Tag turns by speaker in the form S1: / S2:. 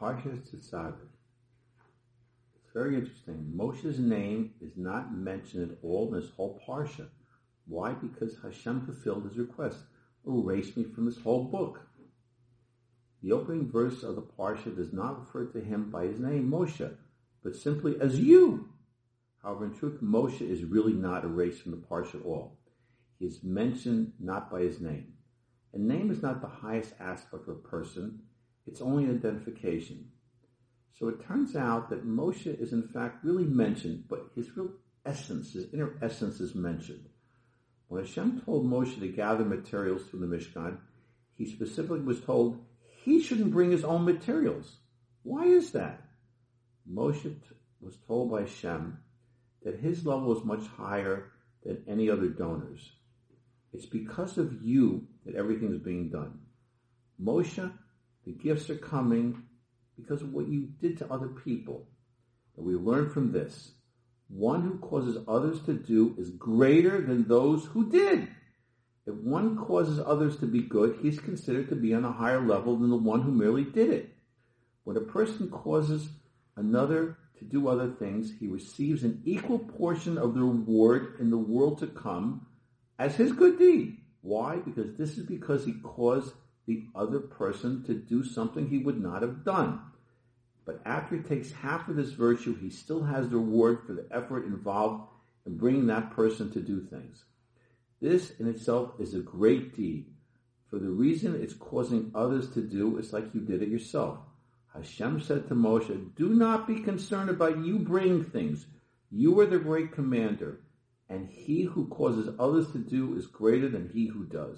S1: Parshas Tetzaveh. It's very interesting. Moshe's name is not mentioned at all in this whole Parsha. Why? Because Hashem fulfilled his request. Erase me from this whole book. The opening verse of the Parsha does not refer to him by his name, Moshe, but simply as you. However, in truth, Moshe is really not erased from the Parsha at all. He is mentioned not by his name. A name is not the highest aspect of a person, it's only an identification. So it turns out that Moshe is in fact really mentioned, but his real essence, his inner essence is mentioned. When Hashem told Moshe to gather materials from the Mishkan, he specifically was told he shouldn't bring his own materials. Why is that? Moshe was told by Hashem that his level is much higher than any other donors. It's because of you that everything is being done. Moshe the gifts are coming because of what you did to other people. And we learn from this. One who causes others to do is greater than those who did. If one causes others to be good, he's considered to be on a higher level than the one who merely did it. When a person causes another to do other things, he receives an equal portion of the reward in the world to come as his good deed. Why? Because this is because he caused the other person to do something he would not have done. But after he takes half of this virtue, he still has the reward for the effort involved in bringing that person to do things. This in itself is a great deed. For the reason it's causing others to do, it's like you did it yourself. Hashem said to Moshe, do not be concerned about you bringing things. You are the great commander, and he who causes others to do is greater than he who does.